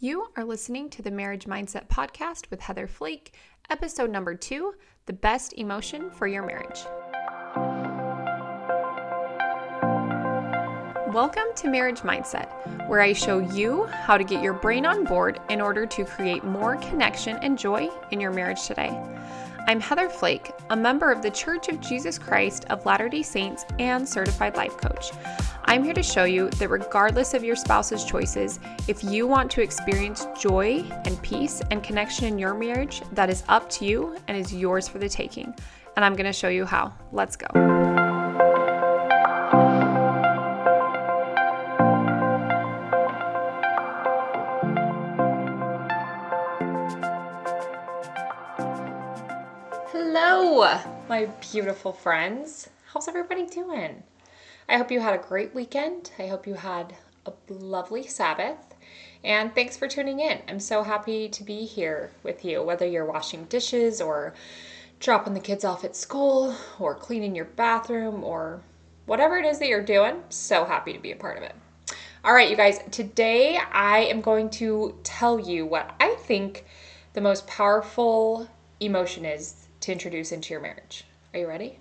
You are listening to the Marriage Mindset Podcast with Heather Flake, episode number two The Best Emotion for Your Marriage. Welcome to Marriage Mindset, where I show you how to get your brain on board in order to create more connection and joy in your marriage today. I'm Heather Flake, a member of the Church of Jesus Christ of Latter day Saints and certified life coach. I'm here to show you that regardless of your spouse's choices, if you want to experience joy and peace and connection in your marriage, that is up to you and is yours for the taking. And I'm going to show you how. Let's go. Hello, my beautiful friends. How's everybody doing? I hope you had a great weekend. I hope you had a lovely Sabbath. And thanks for tuning in. I'm so happy to be here with you, whether you're washing dishes or dropping the kids off at school or cleaning your bathroom or whatever it is that you're doing. So happy to be a part of it. All right, you guys, today I am going to tell you what I think the most powerful emotion is to introduce into your marriage. Are you ready?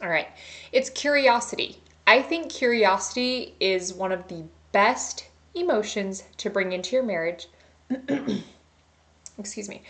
All right. It's curiosity. I think curiosity is one of the best emotions to bring into your marriage. Excuse me.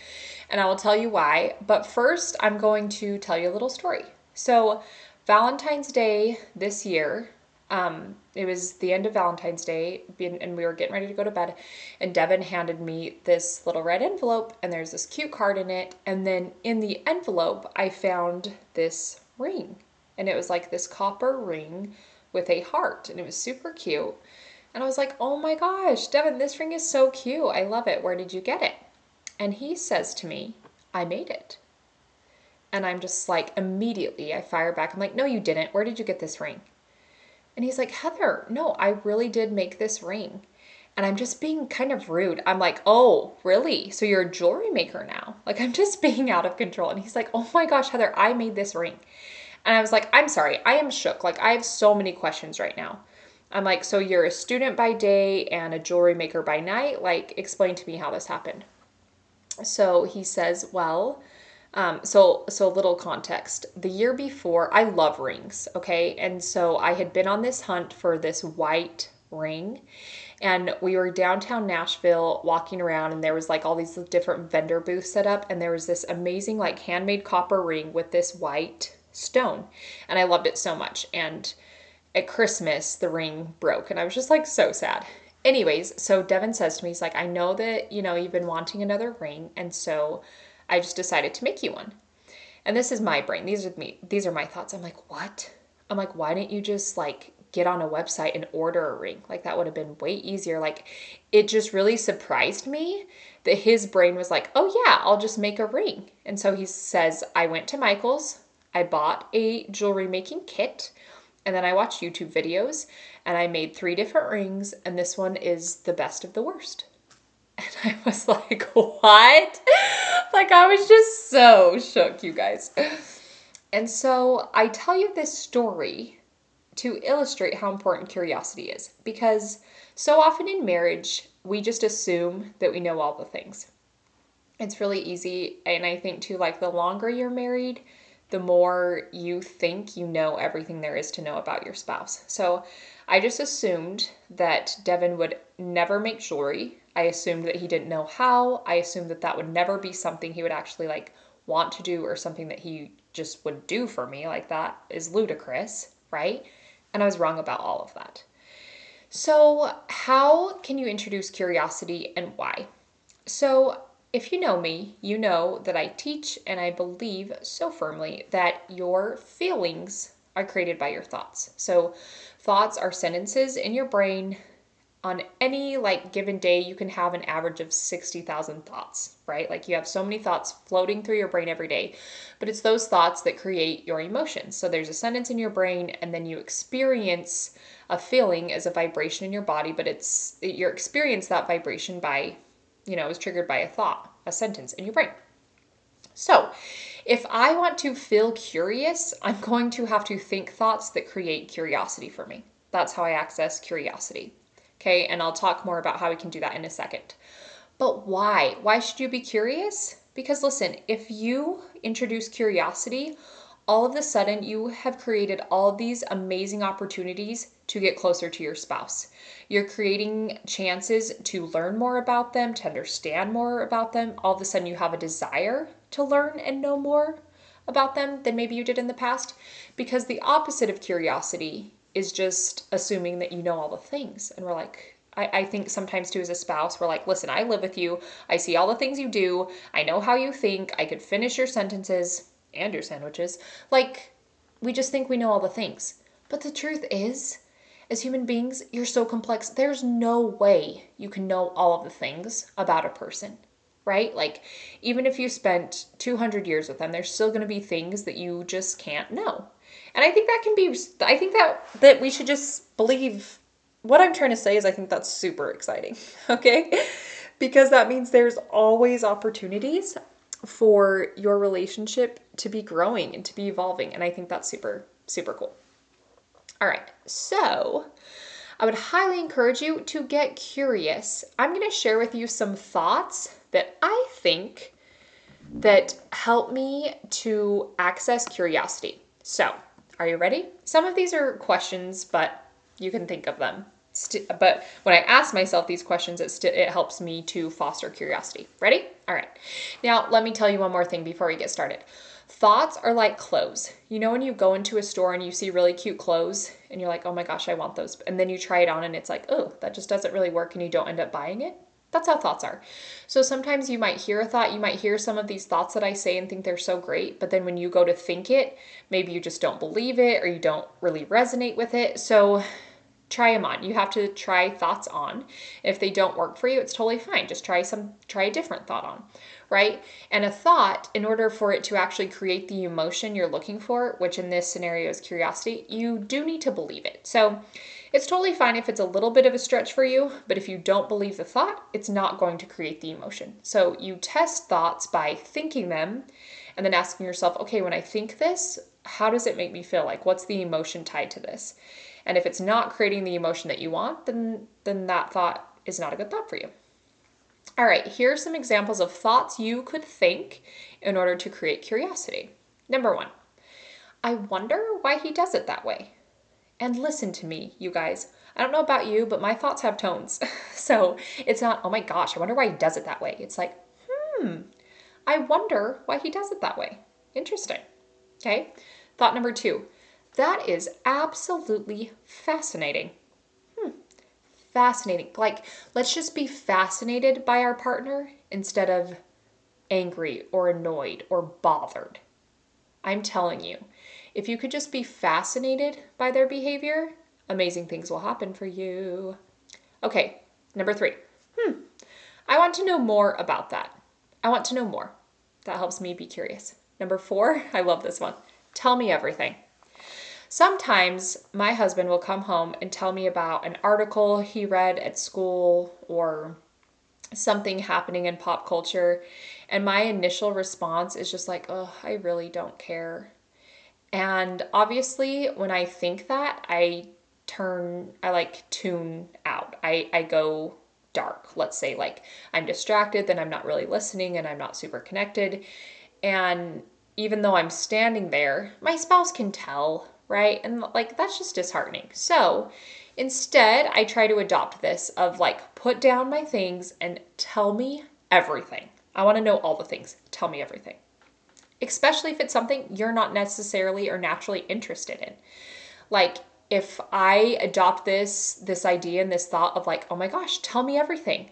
And I will tell you why. But first, I'm going to tell you a little story. So, Valentine's Day this year, um, it was the end of Valentine's Day, and we were getting ready to go to bed. And Devin handed me this little red envelope, and there's this cute card in it. And then in the envelope, I found this ring and it was like this copper ring with a heart and it was super cute. And I was like, oh my gosh, Devin, this ring is so cute. I love it. Where did you get it? And he says to me, I made it. And I'm just like, immediately I fire back. I'm like, no, you didn't. Where did you get this ring? And he's like, Heather, no, I really did make this ring. And I'm just being kind of rude. I'm like, oh, really? So you're a jewelry maker now? Like, I'm just being out of control. And he's like, oh my gosh, Heather, I made this ring. And I was like, I'm sorry, I am shook. Like, I have so many questions right now. I'm like, so you're a student by day and a jewelry maker by night? Like, explain to me how this happened. So he says, well, um, so so a little context. The year before, I love rings, okay, and so I had been on this hunt for this white ring, and we were downtown Nashville walking around, and there was like all these different vendor booths set up, and there was this amazing like handmade copper ring with this white stone. And I loved it so much. And at Christmas, the ring broke, and I was just like so sad. Anyways, so Devin says to me, he's like, I know that, you know, you've been wanting another ring, and so I just decided to make you one. And this is my brain. These are me. These are my thoughts. I'm like, what? I'm like, why didn't you just like get on a website and order a ring? Like that would have been way easier. Like it just really surprised me that his brain was like, oh yeah, I'll just make a ring. And so he says, I went to Michael's, I bought a jewelry making kit and then I watched YouTube videos and I made three different rings, and this one is the best of the worst. And I was like, what? like, I was just so shook, you guys. And so I tell you this story to illustrate how important curiosity is because so often in marriage, we just assume that we know all the things. It's really easy. And I think, too, like, the longer you're married, the more you think you know everything there is to know about your spouse. So I just assumed that Devin would never make jewelry. I assumed that he didn't know how. I assumed that that would never be something he would actually like want to do or something that he just would do for me. Like that is ludicrous, right? And I was wrong about all of that. So, how can you introduce curiosity and why? So, if you know me, you know that I teach and I believe so firmly that your feelings are created by your thoughts. So, thoughts are sentences in your brain. On any like given day, you can have an average of 60,000 thoughts, right? Like you have so many thoughts floating through your brain every day, but it's those thoughts that create your emotions. So there's a sentence in your brain, and then you experience a feeling as a vibration in your body, but it's you experience that vibration by you know, is triggered by a thought, a sentence in your brain. So, if I want to feel curious, I'm going to have to think thoughts that create curiosity for me. That's how I access curiosity. Okay, and I'll talk more about how we can do that in a second. But why? Why should you be curious? Because listen, if you introduce curiosity, all of a sudden you have created all these amazing opportunities to get closer to your spouse. You're creating chances to learn more about them, to understand more about them. All of a sudden you have a desire to learn and know more about them than maybe you did in the past. Because the opposite of curiosity is just assuming that you know all the things. And we're like, I, I think sometimes too as a spouse, we're like, listen, I live with you. I see all the things you do. I know how you think. I could finish your sentences and your sandwiches. Like, we just think we know all the things. But the truth is, as human beings, you're so complex. There's no way you can know all of the things about a person, right? Like, even if you spent 200 years with them, there's still going to be things that you just can't know. And I think that can be I think that that we should just believe what I'm trying to say is I think that's super exciting. Okay? Because that means there's always opportunities for your relationship to be growing and to be evolving and I think that's super super cool. All right. So, I would highly encourage you to get curious. I'm going to share with you some thoughts that I think that help me to access curiosity. So, are you ready? Some of these are questions, but you can think of them. St- but when I ask myself these questions, it, st- it helps me to foster curiosity. Ready? All right. Now, let me tell you one more thing before we get started. Thoughts are like clothes. You know, when you go into a store and you see really cute clothes and you're like, oh my gosh, I want those. And then you try it on and it's like, oh, that just doesn't really work and you don't end up buying it? That's how thoughts are. So sometimes you might hear a thought, you might hear some of these thoughts that I say and think they're so great, but then when you go to think it, maybe you just don't believe it or you don't really resonate with it. So try them on. You have to try thoughts on. If they don't work for you, it's totally fine. Just try some try a different thought on, right? And a thought, in order for it to actually create the emotion you're looking for, which in this scenario is curiosity, you do need to believe it. So it's totally fine if it's a little bit of a stretch for you, but if you don't believe the thought, it's not going to create the emotion. So you test thoughts by thinking them and then asking yourself, okay, when I think this, how does it make me feel? Like, what's the emotion tied to this? And if it's not creating the emotion that you want, then, then that thought is not a good thought for you. All right, here are some examples of thoughts you could think in order to create curiosity. Number one, I wonder why he does it that way. And listen to me, you guys. I don't know about you, but my thoughts have tones. so it's not, oh my gosh, I wonder why he does it that way. It's like, hmm, I wonder why he does it that way. Interesting. Okay. Thought number two, that is absolutely fascinating. Hmm. Fascinating. Like, let's just be fascinated by our partner instead of angry or annoyed or bothered. I'm telling you, if you could just be fascinated by their behavior, amazing things will happen for you. Okay, number three. Hmm, I want to know more about that. I want to know more. That helps me be curious. Number four, I love this one. Tell me everything. Sometimes my husband will come home and tell me about an article he read at school or something happening in pop culture. And my initial response is just like, oh, I really don't care. And obviously, when I think that, I turn, I like tune out. I, I go dark. Let's say, like, I'm distracted, then I'm not really listening and I'm not super connected. And even though I'm standing there, my spouse can tell, right? And like, that's just disheartening. So, Instead, I try to adopt this of like, put down my things and tell me everything. I want to know all the things. Tell me everything especially if it's something you're not necessarily or naturally interested in. Like if I adopt this this idea and this thought of like, "Oh my gosh, tell me everything."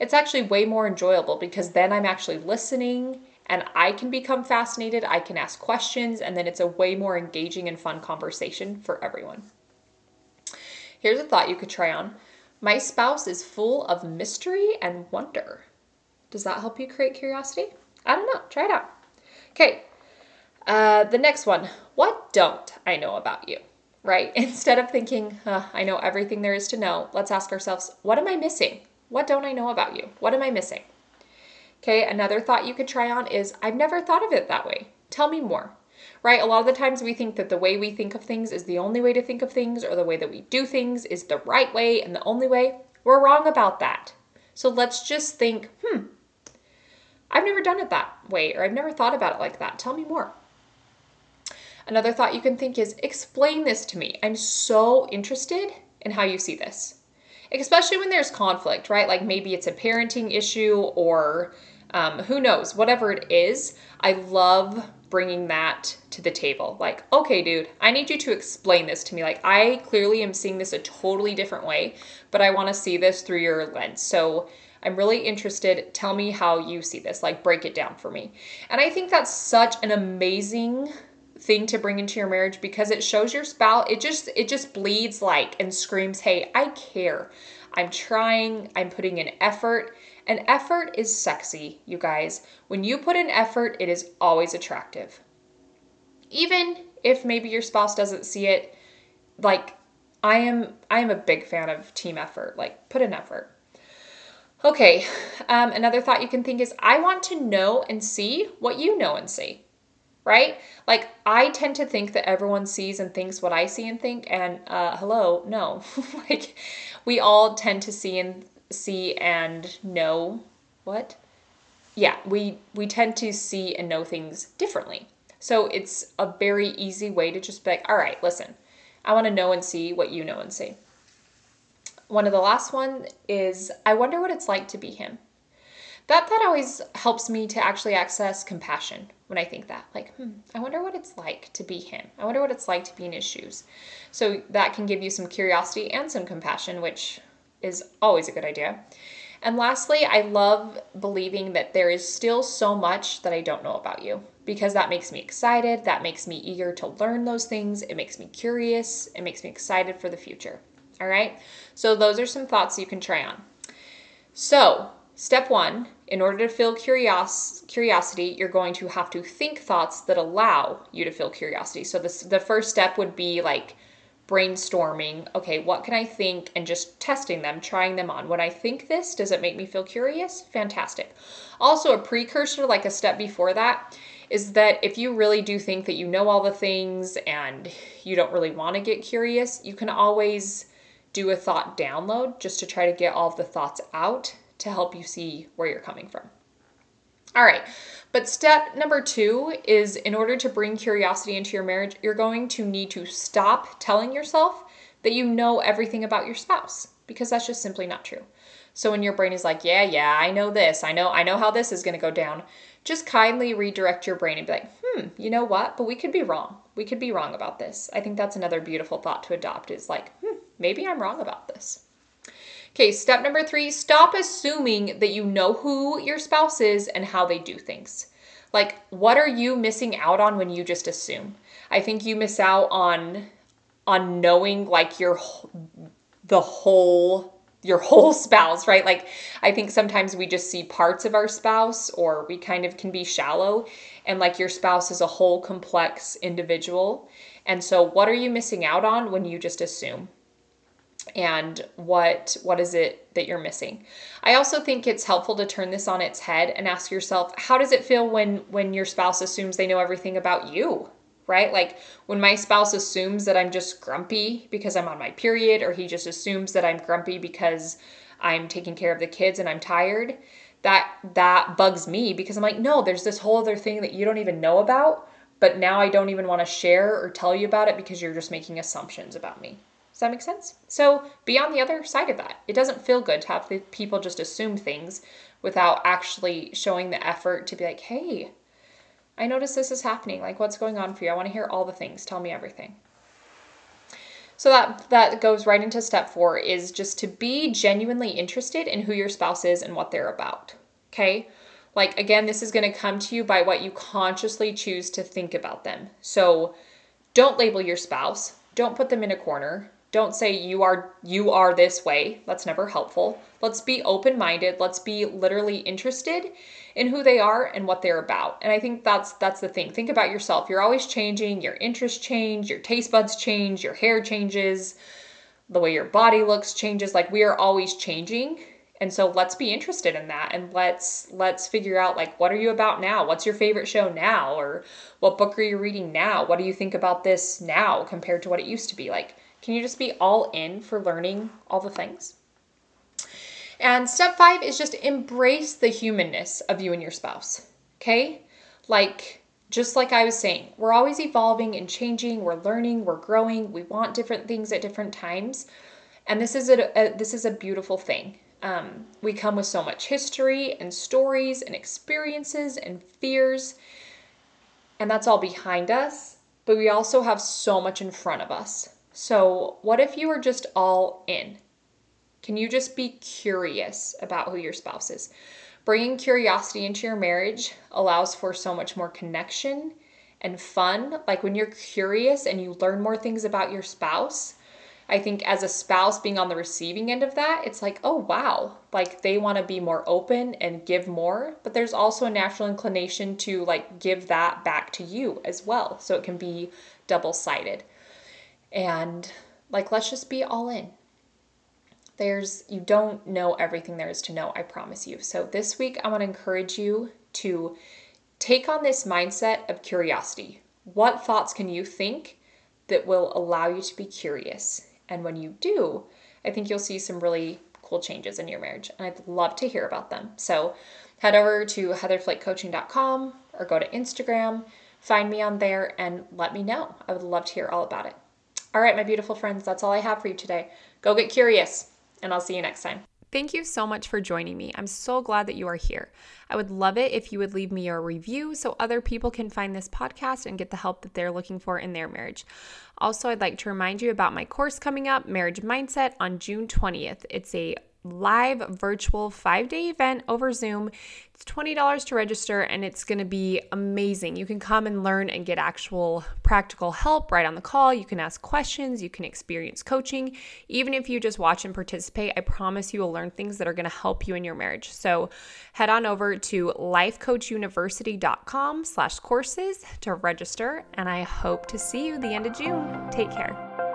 It's actually way more enjoyable because then I'm actually listening and I can become fascinated, I can ask questions, and then it's a way more engaging and fun conversation for everyone. Here's a thought you could try on. My spouse is full of mystery and wonder. Does that help you create curiosity? I don't know. Try it out. Okay, uh, the next one. What don't I know about you? Right? Instead of thinking, I know everything there is to know, let's ask ourselves, what am I missing? What don't I know about you? What am I missing? Okay, another thought you could try on is, I've never thought of it that way. Tell me more. Right? A lot of the times we think that the way we think of things is the only way to think of things, or the way that we do things is the right way and the only way. We're wrong about that. So let's just think, hmm, I've never done it that way, or I've never thought about it like that. Tell me more. Another thought you can think is explain this to me. I'm so interested in how you see this. Especially when there's conflict, right? Like maybe it's a parenting issue or um, who knows, whatever it is. I love bringing that to the table. Like, okay, dude, I need you to explain this to me. Like, I clearly am seeing this a totally different way, but I want to see this through your lens. So, I'm really interested. Tell me how you see this. Like, break it down for me. And I think that's such an amazing thing to bring into your marriage because it shows your spouse it just it just bleeds like and screams hey i care. I'm trying. I'm putting in effort. And effort is sexy you guys. When you put in effort it is always attractive. Even if maybe your spouse doesn't see it like i am i am a big fan of team effort like put in effort. Okay um, another thought you can think is i want to know and see what you know and see right? Like I tend to think that everyone sees and thinks what I see and think, and uh, hello, no. like we all tend to see and see and know what? Yeah, we we tend to see and know things differently. So it's a very easy way to just be like, all right, listen, I want to know and see what you know and see. One of the last one is I wonder what it's like to be him that that always helps me to actually access compassion when I think that. Like, hmm, I wonder what it's like to be him. I wonder what it's like to be in his shoes. So that can give you some curiosity and some compassion, which is always a good idea. And lastly, I love believing that there is still so much that I don't know about you because that makes me excited. That makes me eager to learn those things. It makes me curious. It makes me excited for the future. All right. So, those are some thoughts you can try on. So, Step one, in order to feel curios- curiosity, you're going to have to think thoughts that allow you to feel curiosity. So this, the first step would be like brainstorming, okay, what can I think and just testing them, trying them on. When I think this, does it make me feel curious? Fantastic. Also, a precursor, like a step before that, is that if you really do think that you know all the things and you don't really want to get curious, you can always do a thought download just to try to get all of the thoughts out to help you see where you're coming from. All right, but step number two is in order to bring curiosity into your marriage, you're going to need to stop telling yourself that you know everything about your spouse because that's just simply not true. So when your brain is like, yeah, yeah, I know this, I know, I know how this is going to go down, just kindly redirect your brain and be like, hmm, you know what? But we could be wrong. We could be wrong about this. I think that's another beautiful thought to adopt is like, hmm, maybe I'm wrong about this. Okay, step number three stop assuming that you know who your spouse is and how they do things. Like, what are you missing out on when you just assume? I think you miss out on on knowing like your the whole your whole spouse, right? Like I think sometimes we just see parts of our spouse or we kind of can be shallow and like your spouse is a whole complex individual. And so what are you missing out on when you just assume? And what what is it that you're missing. I also think it's helpful to turn this on its head and ask yourself how does it feel when when your spouse assumes they know everything about you right? Like when my spouse assumes that i'm just grumpy because i'm on my period or he just assumes that i'm grumpy because i'm taking care of the kids and i'm tired that that bugs me because i'm like no there's this whole other thing that you don't even know about but now i don't even want to share or tell you about it because you're just making assumptions about me does that make sense? So be on the other side of that. It doesn't feel good to have people just assume things without actually showing the effort to be like, hey, I notice this is happening. Like, what's going on for you? I want to hear all the things. Tell me everything. So that that goes right into step 4 is just to be genuinely interested in who your spouse is and what they're about. Okay? Like again, this is going to come to you by what you consciously choose to think about them. So don't label your spouse. Don't put them in a corner. Don't say you are you are this way. That's never helpful. Let's be open-minded. Let's be literally interested in who they are and what they're about. And I think that's that's the thing. Think about yourself. You're always changing, your interests change, your taste buds change, your hair changes, the way your body looks changes. Like we are always changing. And so let's be interested in that and let's let's figure out like what are you about now? What's your favorite show now or what book are you reading now? What do you think about this now compared to what it used to be? Like can you just be all in for learning all the things? And step five is just embrace the humanness of you and your spouse. Okay? Like, just like I was saying, we're always evolving and changing, we're learning, we're growing, we want different things at different times. And this is a, a this is a beautiful thing. Um, we come with so much history and stories and experiences and fears, and that's all behind us, but we also have so much in front of us. So, what if you were just all in? Can you just be curious about who your spouse is? Bringing curiosity into your marriage allows for so much more connection and fun. Like when you're curious and you learn more things about your spouse, I think as a spouse being on the receiving end of that, it's like, oh wow, like they want to be more open and give more, but there's also a natural inclination to like give that back to you as well. So it can be double sided. And like, let's just be all in. There's, you don't know everything there is to know, I promise you. So this week, I want to encourage you to take on this mindset of curiosity. What thoughts can you think that will allow you to be curious? And when you do, I think you'll see some really cool changes in your marriage. And I'd love to hear about them. So head over to heatherflakecoaching.com or go to Instagram, find me on there, and let me know. I would love to hear all about it. All right, my beautiful friends, that's all I have for you today. Go get curious, and I'll see you next time. Thank you so much for joining me. I'm so glad that you are here. I would love it if you would leave me a review so other people can find this podcast and get the help that they're looking for in their marriage. Also, I'd like to remind you about my course coming up, Marriage Mindset, on June 20th. It's a live virtual five day event over Zoom. It's $20 to register and it's going to be amazing. You can come and learn and get actual practical help right on the call. You can ask questions, you can experience coaching. Even if you just watch and participate, I promise you will learn things that are going to help you in your marriage. So head on over to lifecoachuniversity.com slash courses to register and I hope to see you the end of June. Take care.